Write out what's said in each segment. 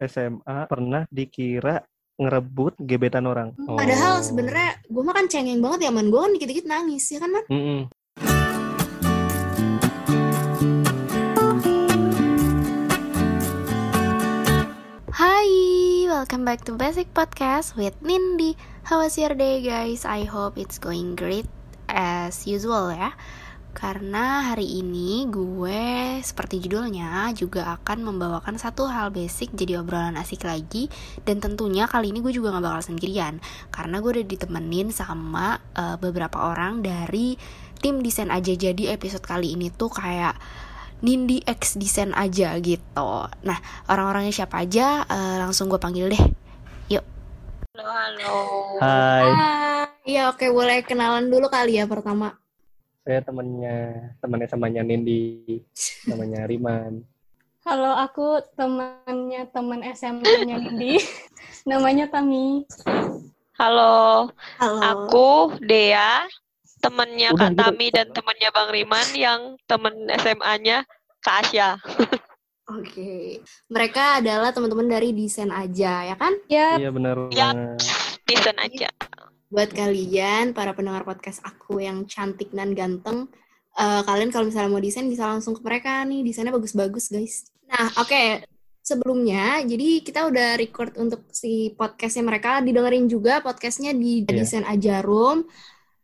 SMA pernah dikira ngerebut gebetan orang. Padahal Oh. sebenarnya gue mah kan cengeng banget ya man. Gue kan dikit-dikit nangis ya kan man. Mm-mm. Hai, welcome back to Basic Podcast with Nindi. How was your day guys? I hope it's going great as usual ya. Karena hari ini gue seperti judulnya juga akan membawakan satu hal basic jadi obrolan asik lagi dan tentunya kali ini gue juga gak bakal sendirian karena gue udah ditemenin sama eh, beberapa orang dari tim desain aja jadi episode kali ini tuh kayak Nindi X desain aja gitu. Nah orang-orangnya siapa aja eh, langsung gue panggil deh. Halo, halo. Hai, Iya oke boleh kenalan dulu kali ya pertama. Saya temennya, temennya samanya Nindi, namanya Riman. Halo, aku temannya teman SMA-nya Nindi. Namanya Tami. Halo, Halo. aku Dea, temennya Udah, Kak gitu. Tami dan temennya Bang Riman yang temen SMA-nya Kak Asya. Oke. Mereka adalah teman-teman dari desain aja ya kan? Ya, Iya Yap. banget. Desain aja. Buat kalian para pendengar podcast aku yang cantik dan ganteng, eh, kalian kalau misalnya mau desain bisa langsung ke mereka nih desainnya bagus-bagus guys. Nah oke. Sebelumnya, jadi kita udah record untuk si podcastnya mereka, didengerin juga podcastnya di Iya. Desain Aja Room.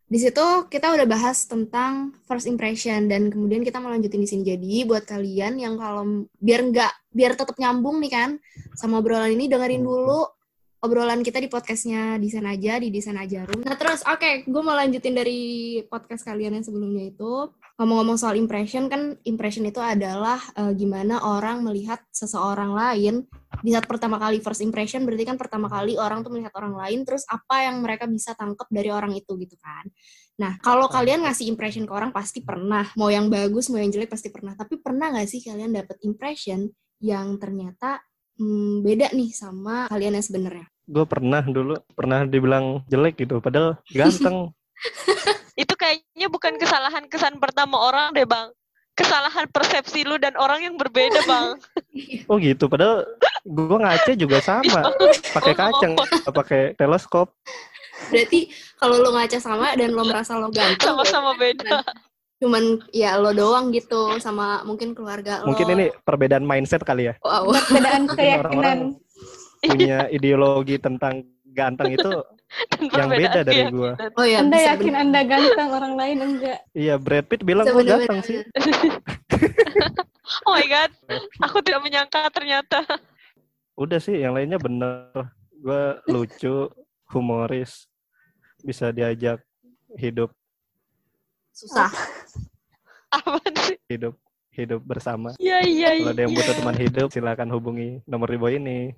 Di situ kita udah bahas tentang first impression dan kemudian kita mau lanjutin di sini. Jadi buat kalian yang kalau biar nggak biar tetap nyambung nih kan sama obrolan ini dengerin dulu obrolan kita di podcastnya desain aja di desain aja room. Nah terus oke, gue mau lanjutin dari podcast kalian yang sebelumnya itu ngomong-ngomong soal impression kan impression itu adalah eh, gimana orang melihat seseorang lain di saat pertama kali first impression berarti kan pertama kali orang tuh melihat orang lain terus apa yang mereka bisa tangkep dari orang itu gitu kan. Nah kalau kalian ngasih impression ke orang pasti pernah mau yang bagus mau yang jelek pasti pernah tapi pernah nggak sih kalian dapet impression yang ternyata hmm, beda nih sama kalian yang sebenarnya? Gue pernah dulu, pernah dibilang jelek gitu, padahal ganteng. Itu kayaknya bukan kesalahan kesan pertama orang deh, Bang. Kesalahan persepsi lu dan orang yang berbeda, Bang. Oh gitu, padahal gue ngaca juga sama, pakai kacang, nggak pakai teleskop. Berarti kalau lo ngaca sama dan lo merasa lo ganteng, Sama-sama beda. cuman ya lo doang gitu sama mungkin keluarga lo. Mungkin ini perbedaan mindset kali ya. Wow. perbedaan keyakinan. Punya ideologi tentang ganteng itu yang beda dari gue. Oh ya, Anda yakin bener. Anda ganteng, orang lain enggak. Iya, Brad Pitt bilang gue bener-bener. ganteng sih. Oh my God. Aku tidak menyangka ternyata. Udah sih, yang lainnya bener. Gue lucu, humoris, bisa diajak hidup Susah. Apa sih? hidup hidup bersama. Iya, iya, iya. Kalau ada yang butuh teman hidup, silakan hubungi nomor di bawah ini.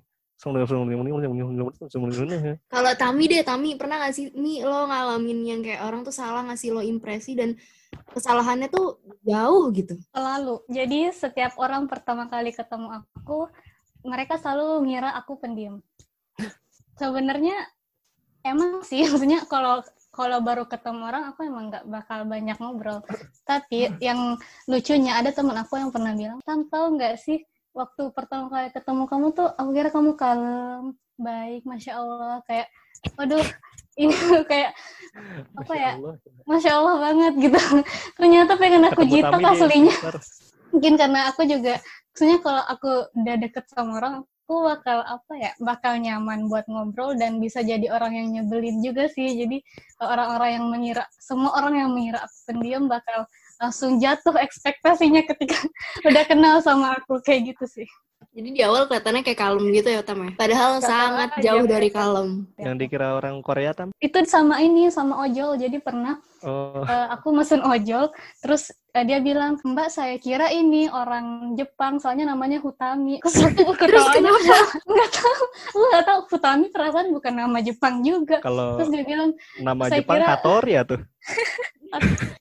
Kalau Tami deh, Tami pernah gak sih nih lo ngalamin yang kayak orang tuh salah ngasih lo impresi dan kesalahannya tuh jauh gitu. Selalu. Jadi setiap orang pertama kali ketemu aku, mereka selalu ngira aku pendiam. Sebenarnya emang sih, maksudnya kalau kalau baru ketemu orang aku emang nggak bakal banyak ngobrol. Tapi yang lucunya ada teman aku yang pernah bilang, "Tam tahu nggak sih waktu pertama kali ketemu kamu tuh aku kira kamu kalem, baik, masya Allah. Kayak, waduh ini kayak apa ya, masya Allah banget gitu. Ternyata pengen aku jitak aslinya. mungkin karena aku juga maksudnya kalau aku udah deket sama orang aku bakal apa ya bakal nyaman buat ngobrol dan bisa jadi orang yang nyebelin juga sih. Jadi orang-orang yang mengira semua orang yang mengira aku pendiam bakal langsung jatuh ekspektasinya ketika udah kenal sama aku kayak gitu sih Jadi di awal kelihatannya kayak kalem gitu ya Tam ya. Padahal Kalem sangat aja jauh dari mereka. kalem. Yang dikira orang Korea tam? itu sama ini sama ojol jadi pernah Oh, eh, aku mesen ojol terus eh, dia bilang mbak saya kira ini orang Jepang soalnya namanya Hutami terus aku kenapa? nggak tahu aku nggak tahu Hutami perasaan bukan nama Jepang juga kalau terus dia bilang nama saya Jepang kira- Hattori ya tuh.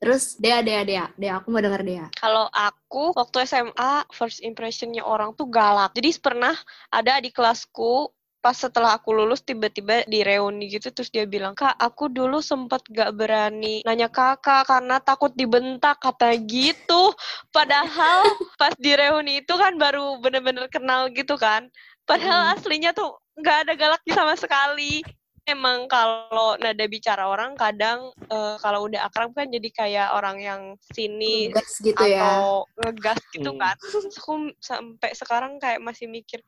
Terus Dea, Dea, Dea. Dea, aku mau denger Dea. Kalau aku waktu SMA first impressionnya orang tuh galak. Jadi pernah ada di kelasku pas setelah aku lulus tiba-tiba di reuni gitu terus dia bilang kak aku dulu sempet gak berani nanya kakak karena takut dibentak kata gitu padahal pas di reuni itu kan baru bener-bener kenal gitu kan Padahal aslinya tuh nggak ada galaknya sama sekali. Emang kalau nada bicara orang kadang eh, kalau udah akrab kan jadi kayak orang yang sini Gas gitu ya. atau ngegas gitu Hmm. kan. Terus aku sampai sekarang kayak masih mikir,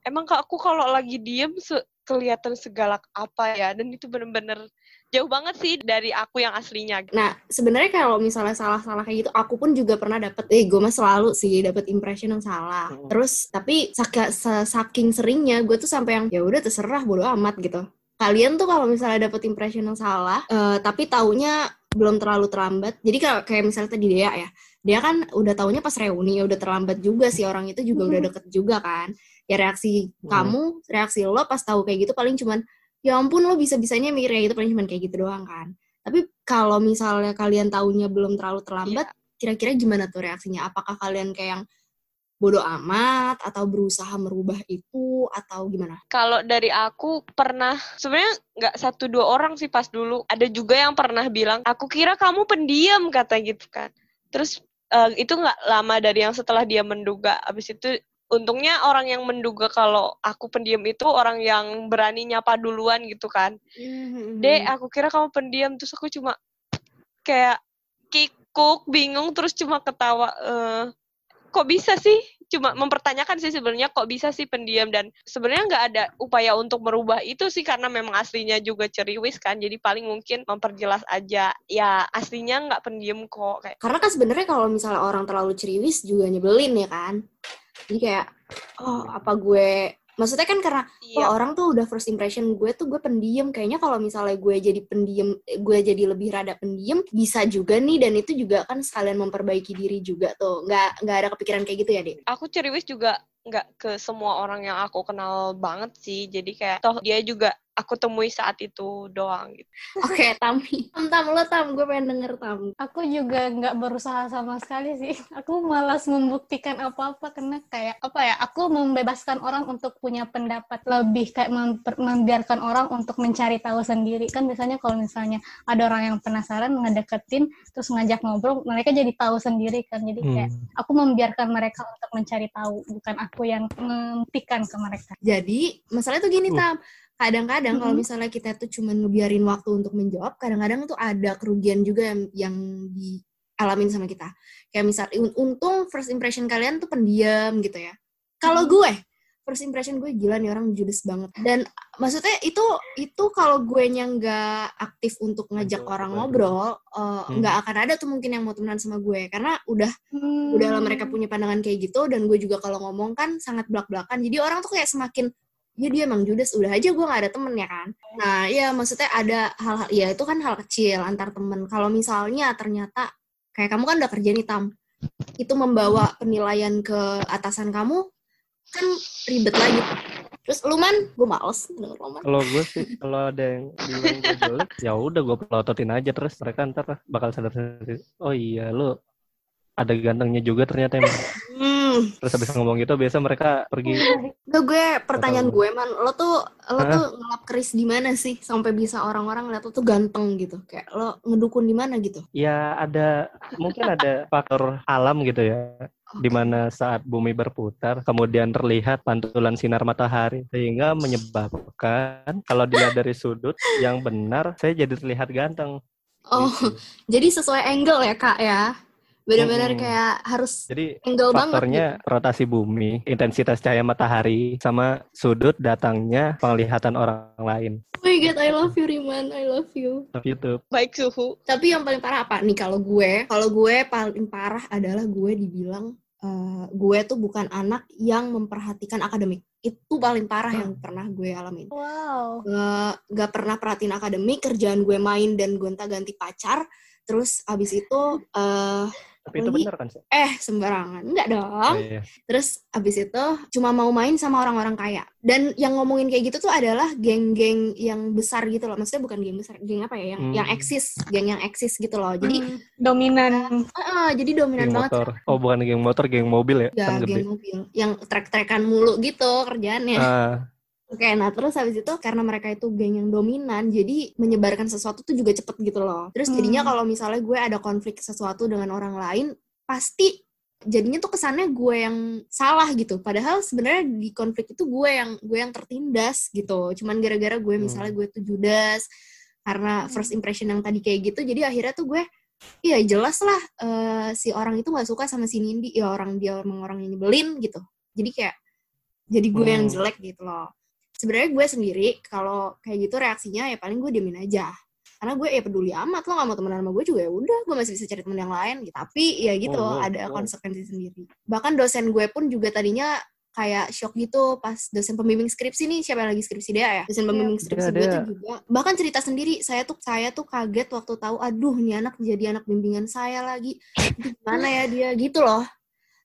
emang kak aku kalau lagi diem se- kelihatan segalak apa ya? Dan itu bener-bener jauh banget sih dari aku yang aslinya. Nah, sebenarnya kalau misalnya salah-salah kayak gitu, aku pun juga pernah dapet, eh gue mah selalu sih dapet impression yang salah. Mm. Terus, tapi saking seringnya, gue tuh sampai yang, ya udah terserah, bodo amat gitu. Kalian tuh kalau misalnya dapet impression yang salah, eh, tapi taunya belum terlalu terlambat. Jadi kalau kayak misalnya tadi Dea ya, dia kan udah taunya pas reuni, ya udah terlambat juga sih orang itu juga udah deket juga kan. Ya reaksi Hmm. kamu, reaksi lo pas tahu kayak gitu paling cuman, ya ampun lo bisa-bisanya mikir kayak gitu paling cuman kayak gitu doang kan. Tapi kalau misalnya kalian taunya belum terlalu terlambat, kira-kira gimana tuh reaksinya? Apakah kalian kayak yang bodoh amat atau berusaha merubah itu atau gimana? Kalau dari aku pernah, sebenarnya nggak satu dua orang sih pas dulu. Ada juga yang pernah bilang, aku kira kamu pendiam kata gitu kan. Terus eh, itu nggak lama dari yang setelah dia menduga. Abis itu untungnya orang yang menduga kalau aku pendiam itu orang yang berani nyapa duluan gitu kan. Dek, aku kira kamu pendiam. Terus aku cuma kayak kikuk, bingung, terus cuma ketawa. eh, kok bisa sih? Cuma mempertanyakan sih sebenarnya kok bisa sih pendiam dan sebenarnya nggak ada upaya untuk merubah itu sih karena memang aslinya juga ceriwis kan. Jadi paling mungkin memperjelas aja ya aslinya nggak pendiam kok kayak Karena kan sebenarnya kalau misalnya orang terlalu ceriwis juga nyebelin ya kan. Jadi kayak, oh apa gue... Maksudnya kan karena iya. kalau orang tuh udah first impression gue tuh gue pendiam. Kayaknya kalau misalnya gue jadi pendiam gue jadi lebih rada pendiam bisa juga nih. Dan itu juga kan sekalian memperbaiki diri juga tuh. Nggak nggak ada kepikiran kayak gitu ya dek? Aku ceriwis juga nggak ke semua orang yang aku kenal banget sih. Jadi kayak toh dia juga aku temui saat itu doang gitu. oke Tami tam tam lo tam gue pengen denger tam Aku juga nggak berusaha sama sekali sih. Aku malas membuktikan apa-apa karena kayak apa ya? Aku membebaskan orang untuk punya pendapat lebih kayak memper- membiarkan orang untuk mencari tahu sendiri. Kan biasanya kalau misalnya ada orang yang penasaran ngedeketin terus ngajak ngobrol, mereka jadi tahu sendiri kan. Jadi kayak Hmm. aku membiarkan mereka untuk mencari tahu, bukan aku yang membuktikan ke mereka. jadi masalahnya tuh gini Uh. tam kadang-kadang kalau Mhm. misalnya kita tuh cuma ngebiarin waktu untuk menjawab kadang-kadang tuh ada kerugian juga yang yang dialamin sama kita. Kayak misal un- untung first impression kalian tuh pendiam gitu ya. Kalau gue first impression gue gila nih orang judes banget. Dan maksudnya itu itu kalau gue yang nggak aktif untuk ngajak orang ngobrol eh, Hmm. nggak akan ada tuh mungkin yang mau temenan sama gue. Karena udah Hmm. udahlah mereka punya pandangan kayak gitu dan gue juga kalau ngomong kan sangat belak-belakan. Jadi orang tuh kayak semakin ya dia emang judes udah aja gue nggak ada temen ya kan? Nah ya maksudnya ada hal-hal ya itu kan hal kecil antar temen. Kalau misalnya ternyata kayak kamu kan udah kerja nih tam. Itu membawa penilaian ke atasan kamu kan ribet lagi. Terus lu man? Gue males Kalau gue sih, kalau ada yang bilang gue jelek, ya udah gue pelototin aja terus. Mereka ntar bakal sadar sendiri. Oh iya, lu ada gantengnya juga ternyata emang. Terus habis ngomong gitu, biasa mereka pergi. Udah gue pertanyaan Atau- gue man lo tuh lo Hah? tuh ngelap keris di mana sih sampai bisa orang-orang lihat lo tuh ganteng gitu kayak lo ngedukun di mana gitu Ya ada, mungkin ada faktor alam gitu ya. di mana saat bumi berputar kemudian terlihat pantulan sinar matahari sehingga menyebabkan kalau dilihat dari sudut yang benar saya jadi terlihat ganteng. oh Gitu. jadi sesuai angle ya kak ya benar-benar Mm-mm. kayak harus Jadi angle banget faktornya gitu. rotasi bumi, intensitas cahaya matahari, sama sudut datangnya penglihatan orang lain. oh my god I love you Riman I love you Tapi YouTube. Baik suhu. tapi yang paling parah apa nih kalau gue kalau gue paling parah adalah gue dibilang eh, gue tuh bukan anak yang memperhatikan akademik itu paling parah yang pernah gue alamin Wow. Gak, gak pernah perhatiin akademik kerjaan gue main dan gonta ganti pacar terus abis itu eh Tapi itu benar kan? Sih? eh sembarangan enggak dong Iya. terus abis itu cuma mau main sama orang-orang kaya dan yang ngomongin kayak gitu tuh adalah geng-geng yang besar gitu loh maksudnya bukan geng besar geng apa ya yang Hmm. yang eksis geng yang eksis gitu loh jadi Hmm, dominan. ah, jadi dominan Geng banget motor. Oh bukan geng motor, geng mobil ya? ya kan gede. geng mobil yang trek-trekan mulu gitu kerjaannya Ah, Oke, nah terus habis itu karena mereka itu geng yang dominan, jadi menyebarkan sesuatu tuh juga cepet gitu loh. Terus jadinya Hmm. kalau misalnya gue ada konflik sesuatu dengan orang lain, pasti jadinya tuh kesannya gue yang salah gitu padahal sebenarnya di konflik itu gue yang gue yang tertindas gitu cuman gara-gara gue Hmm. misalnya gue tuh judas karena first impression yang tadi kayak gitu jadi akhirnya tuh gue Iya jelas lah eh, si orang itu nggak suka sama si Nindi ya orang dia emang orang yang nyebelin gitu jadi kayak jadi gue yang Hmm. jelek gitu loh sebenarnya gue sendiri kalau kayak gitu reaksinya ya paling gue diemin aja. Karena gue ya peduli amat lo gak mau temenan sama gue juga ya udah gue masih bisa cari temen yang lain gitu. Tapi ya gitu Oh, ada oh. konsekuensi sendiri. Bahkan dosen gue pun juga tadinya kayak shock gitu pas dosen pembimbing skripsi nih siapa yang lagi skripsi dia ya? Dosen pembimbing skripsi Dia- gue tuh juga. Bahkan cerita sendiri saya tuh saya tuh kaget waktu tahu aduh nih anak jadi anak bimbingan saya lagi. Itu gimana ya dia? Gitu loh.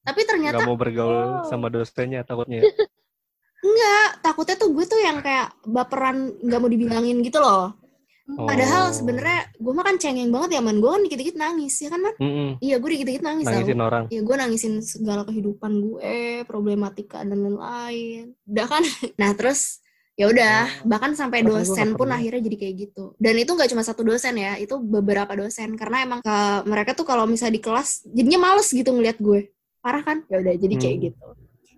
Tapi ternyata Nggak mau bergaul Oh. sama dosennya takutnya. Enggak takutnya tuh gue tuh yang kayak baperan nggak mau dibilangin gitu loh Oh. Padahal sebenarnya gue mah kan cengeng banget ya man. Gue kan dikit-dikit nangis ya kan man. Mm-mm. Iya gue dikit-dikit nangis tau. Nangisin orang. Iya gue nangisin segala kehidupan gue, problematika dan lain-lain. Udah kan. Nah terus ya udah bahkan sampai dosen pun akhirnya jadi kayak gitu. Dan itu nggak cuma satu dosen ya, itu beberapa dosen karena emang ke, mereka tuh kalau misalnya di kelas jadinya males gitu ngeliat gue. Parah kan? Ya udah jadi kayak Hmm. gitu.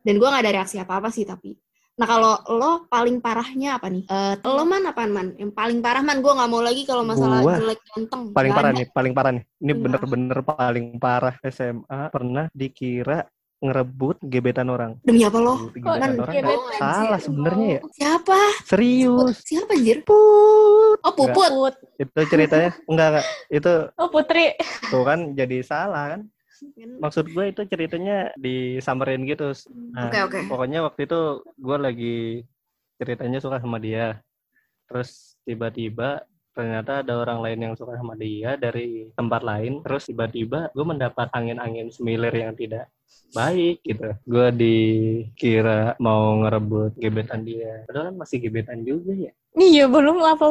Dan gue nggak ada reaksi apa-apa sih tapi. Nah kalau lo paling parahnya apa nih? Eh lo man apaan man? Yang paling parah man gue nggak mau lagi kalau masalah Gua jelek ganteng. Paling parah ada. nih, paling parah nih. Ini bener-bener paling parah SMA pernah dikira ngerebut gebetan orang. Demi apa lo? Gebetan Man, orang gebet nggak salah sebenarnya ya. Siapa? Serius. Siapa anjir? Put. Oh Puput. Put. Itu ceritanya enggak enggak. Itu Oh Putri. tuh kan jadi salah kan. Maksud gue itu ceritanya disamperin gitu. Nah, Oke oke. pokoknya waktu itu gue lagi ceritanya suka sama dia. Terus tiba-tiba ternyata ada orang lain yang suka sama dia dari tempat lain. Terus tiba-tiba gue mendapat angin-angin semilir yang tidak baik gitu. Gue dikira mau ngerebut gebetan dia. Padahal kan masih gebetan juga ya Iya belum apa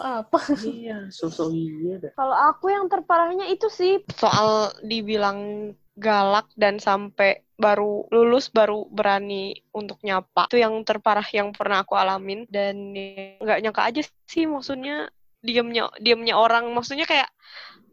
apa. iya sosok iya dah Kalau aku yang terparahnya itu sih soal dibilang galak dan sampai baru lulus baru berani untuk nyapa. Itu yang terparah yang pernah aku alamin dan ya nggak nyangka aja sih maksudnya diemnya diemnya orang maksudnya kayak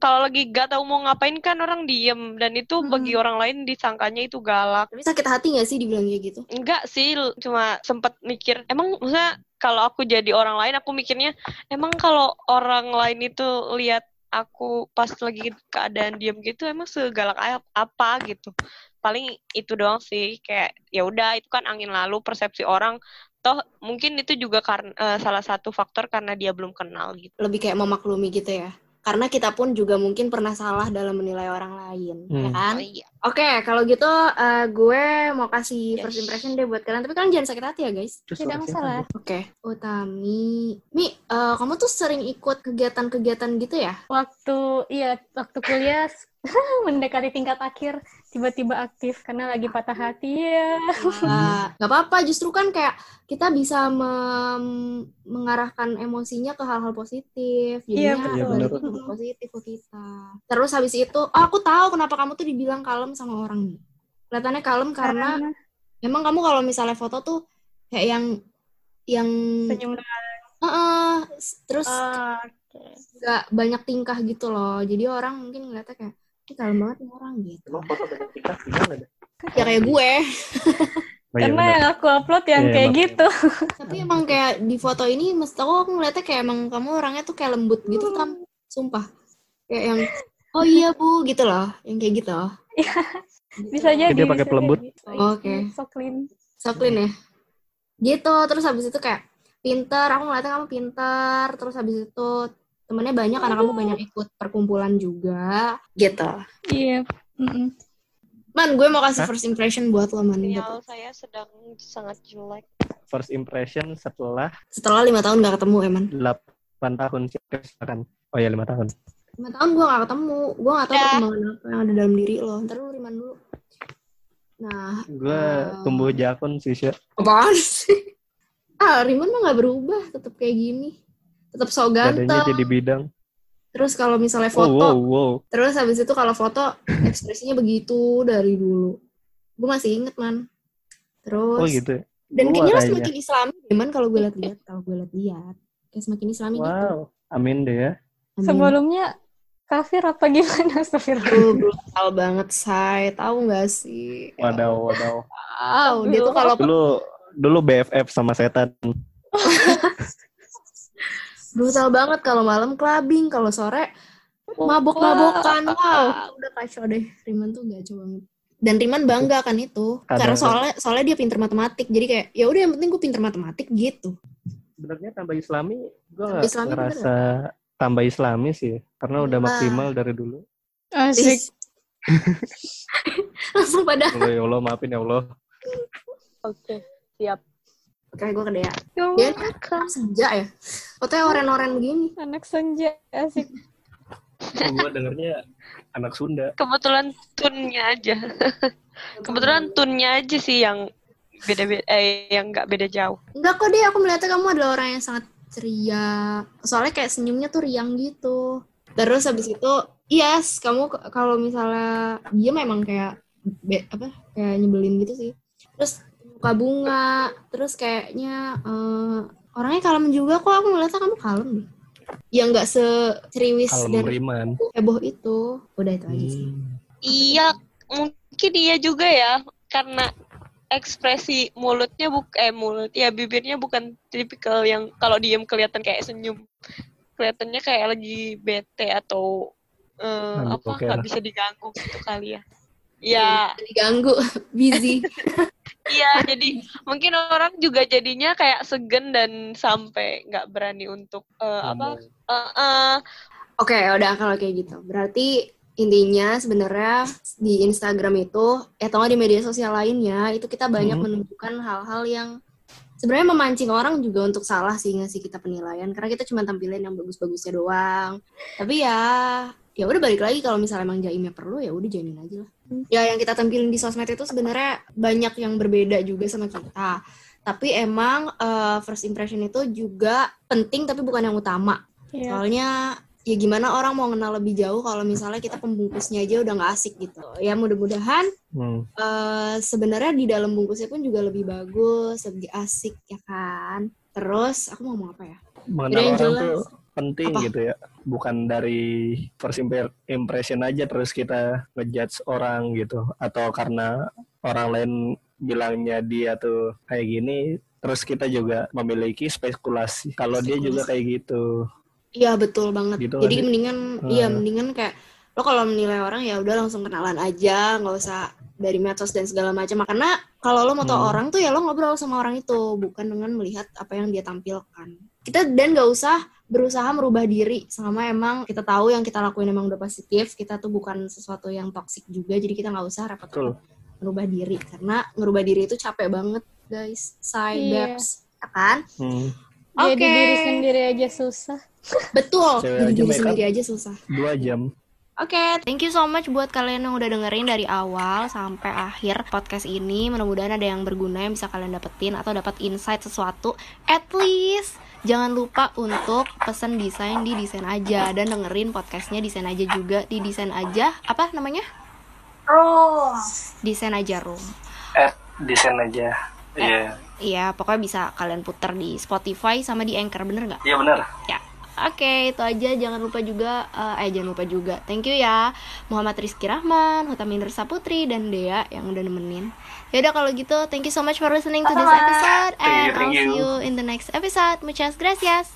kalau lagi gak tahu mau ngapain kan orang diem dan itu Hmm. bagi orang lain disangkanya itu galak. Tapi sakit hati gak sih dibilang kayak gitu? Enggak sih, cuma sempet mikir, emang maksudnya kalau aku jadi orang lain, aku mikirnya, emang kalau orang lain itu lihat aku pas lagi keadaan diem gitu, emang segalak ap- apa gitu. Paling itu doang sih, kayak ya udah itu kan angin lalu, persepsi orang. Toh mungkin itu juga karena eh, salah satu faktor karena dia belum kenal gitu. Lebih kayak memaklumi gitu ya. Karena kita pun juga mungkin pernah salah dalam menilai orang lain, ya Hmm. kan? Oh iya. Oke, kalau gitu eh, gue mau kasih Yes. first impression deh buat kalian. Tapi kalian jangan sakit hati ya, guys. Tidak masalah. Oke. Utami. Mi, eh, kamu tuh sering ikut kegiatan-kegiatan gitu ya? Waktu iya waktu kuliah mendekati tingkat akhir tiba-tiba aktif karena lagi patah hati ya. Nggak apa-apa. Justru kan kayak kita bisa mem- mengarahkan emosinya ke hal-hal positif. Iya, betul. ke positif ke kita. Terus habis itu, oh, aku tahu kenapa kamu tuh dibilang kalem sama orang nih. Kelihatannya kalem karena emang kamu kalau misalnya foto tuh kayak yang yang senyum Heeh, terus Ah, oke. nggak banyak tingkah gitu loh. Jadi orang mungkin ngeliatnya kayak ini kalem banget nih orang gitu. Emang foto banyak tingkah gimana dah? Ya kayak gue. Oh, iya Karena bener. yang aku upload yang Iya, kayak emang. gitu. Tapi emang kayak di foto ini mesti aku aku ngeliatnya kayak emang kamu orangnya tuh kayak lembut gitu tam. Sumpah. Kayak yang oh iya bu gitu loh. Yang kayak gitu. Bisa jadi. dia pakai pelembut. Oke. So clean. So clean ya. Gitu. Terus habis itu kayak pinter. Aku ngeliatnya kamu pinter. Terus habis itu temennya banyak karena kamu banyak ikut perkumpulan juga. Gitu. Iya. Mm-mm. Man, gue mau kasih Hah? first impression buat lo, Man. Sial, saya sedang sangat jelek. first impression setelah Setelah lima tahun gak ketemu, Eman. 8 tahun sih kan oh ya lima tahun Lima tahun gue gak ketemu. Gue gak tahu Dah. perkembangan apa yang ada dalam diri lo. Ntar lu Riman dulu. Nah, gue Ah. tumbuh jakun sih Sya. apaan sih? Ah, Riman mah gak berubah. Tetap kayak gini. Tetap so dadanya ganteng. jadi bidang Terus kalau misalnya wow foto, wow wow terus habis itu kalau foto, ekspresinya begitu dari dulu. Gue masih inget, Man. Terus, oh gitu ya? dan Gua kayaknya semakin islami, deh, Man, kalau gue liat-liat. Kalau gue liat-liat. Kayak semakin islami gitu. wow amin deh ya Amin. Sebelumnya kafir apa gimana Astagfirullah. Tuh, brutal banget, say. Tahu nggak sih? Wadaw, wadaw. Wow, dia tuh kalau Dulu dulu BFF sama setan. brutal banget kalau malam clubbing, kalau sore mabok-mabokan. Wow, udah kacau deh. Riman tuh gacor banget. Dan Riman bangga kan itu. Kadang- Karena soalnya soalnya dia pinter matematik. Jadi kayak ya udah yang penting gue pinter matematik gitu. Sebenarnya tambah Islami, gue nggak Islami ngerasa tambah Islami sih, karena udah Wah. maksimal dari dulu. Asik. Langsung pada Oh, ya Allah, maafin ya Allah. Oke, siap. Oke, gue ke Dea. Dia welcome. senja ya. Fotonya oren-oren begini. Anak senja asik. gue dengernya anak Sunda. Kebetulan tunnya aja. Kebetulan tunnya aja sih yang beda-beda, eh, yang nggak beda jauh. Enggak kok deh, aku melihatnya kamu adalah orang yang sangat ceria. Soalnya kayak senyumnya tuh riang gitu. Terus habis itu, yes, kamu kalau misalnya dia memang kayak be- apa kayak nyebelin gitu sih. Terus muka bunga, terus kayaknya eh, orangnya kalem juga kok. Aku melihatnya kamu kalem deh. Yang nggak seceriwis Kalem dan Riman. heboh itu. Udah itu aja sih. Hmm. Iya, mungkin iya juga ya, karena ekspresi mulutnya buk eh mulut ya bibirnya bukan tipikal yang kalau diem kelihatan kayak senyum kelihatannya kayak lagi bete atau eh, Ngantuk apa nggak bisa diganggu gitu kali ya ya Diganggu, busy. iya jadi mungkin orang juga jadinya kayak segen dan sampai nggak berani untuk eh, apa eh, eh, Oke, udah kalau kayak gitu. Berarti intinya sebenarnya di Instagram itu, ya atau nggak di media sosial lainnya, itu kita banyak Hmm. menunjukkan hal-hal yang sebenarnya memancing orang juga untuk salah sih ngasih kita penilaian. Karena kita cuma tampilin yang bagus-bagusnya doang. Tapi ya, ya udah balik lagi kalau misalnya emang jaimnya perlu ya udah jaimin aja lah. Ya yang kita tampilin di sosmed itu sebenarnya banyak yang berbeda juga sama kita. Tapi emang eh, first impression itu juga penting tapi bukan yang utama. Iya. Soalnya ya gimana orang mau kenal lebih jauh kalau misalnya kita pembungkusnya aja udah nggak asik gitu. Ya mudah-mudahan Hmm. eh, sebenarnya di dalam bungkusnya pun juga lebih bagus, lebih asik ya kan. Terus aku mau ngomong apa ya? Mengenal orang jelas. tuh penting Apa? gitu ya. Bukan dari first impression aja terus kita ngejudge orang gitu. Atau karena orang lain bilangnya dia tuh kayak gini, terus kita juga memiliki spekulasi. Kalau dia juga kayak gitu. Iya betul banget. Gitu Jadi kan, mendingan Hmm. iya mendingan kayak lo kalau menilai orang ya udah langsung kenalan aja, nggak usah dari medsos dan segala macam. Karena kalau lo mau tahu Hmm. orang tuh ya lo ngobrol sama orang itu, bukan dengan melihat apa yang dia tampilkan. Kita dan nggak usah berusaha merubah diri sama emang kita tahu yang kita lakuin emang udah positif, kita tuh bukan sesuatu yang toksik juga, jadi kita nggak usah repot-repot merubah diri karena ngerubah diri itu capek banget, guys. Say, Iya. babes, ya kan? Hmm. Jadi Oke. diri sendiri aja susah. Betul, jadi diri sendiri aja susah. Dua jam. Oke, thank you so much buat kalian yang udah dengerin dari awal sampai akhir podcast ini. Mudah-mudahan ada yang berguna yang bisa kalian dapetin atau dapat insight sesuatu. At least jangan lupa untuk pesen desain di desain aja dan dengerin podcastnya desain aja juga di desain aja apa namanya? Desain aja room. Eh, desain aja. Iya. Iya, pokoknya bisa kalian puter di Spotify sama di Anchor, bener nggak? Iya benar. Ya, oke itu aja. Jangan lupa juga, eh, eh jangan lupa juga. Thank you ya, Muhammad Rizky Rahman, Hutaminur Saputri, dan Dea yang udah nemenin. Yaudah kalau gitu, thank you so much for listening to this episode, and I'll see you. you in the next episode. Muchas gracias.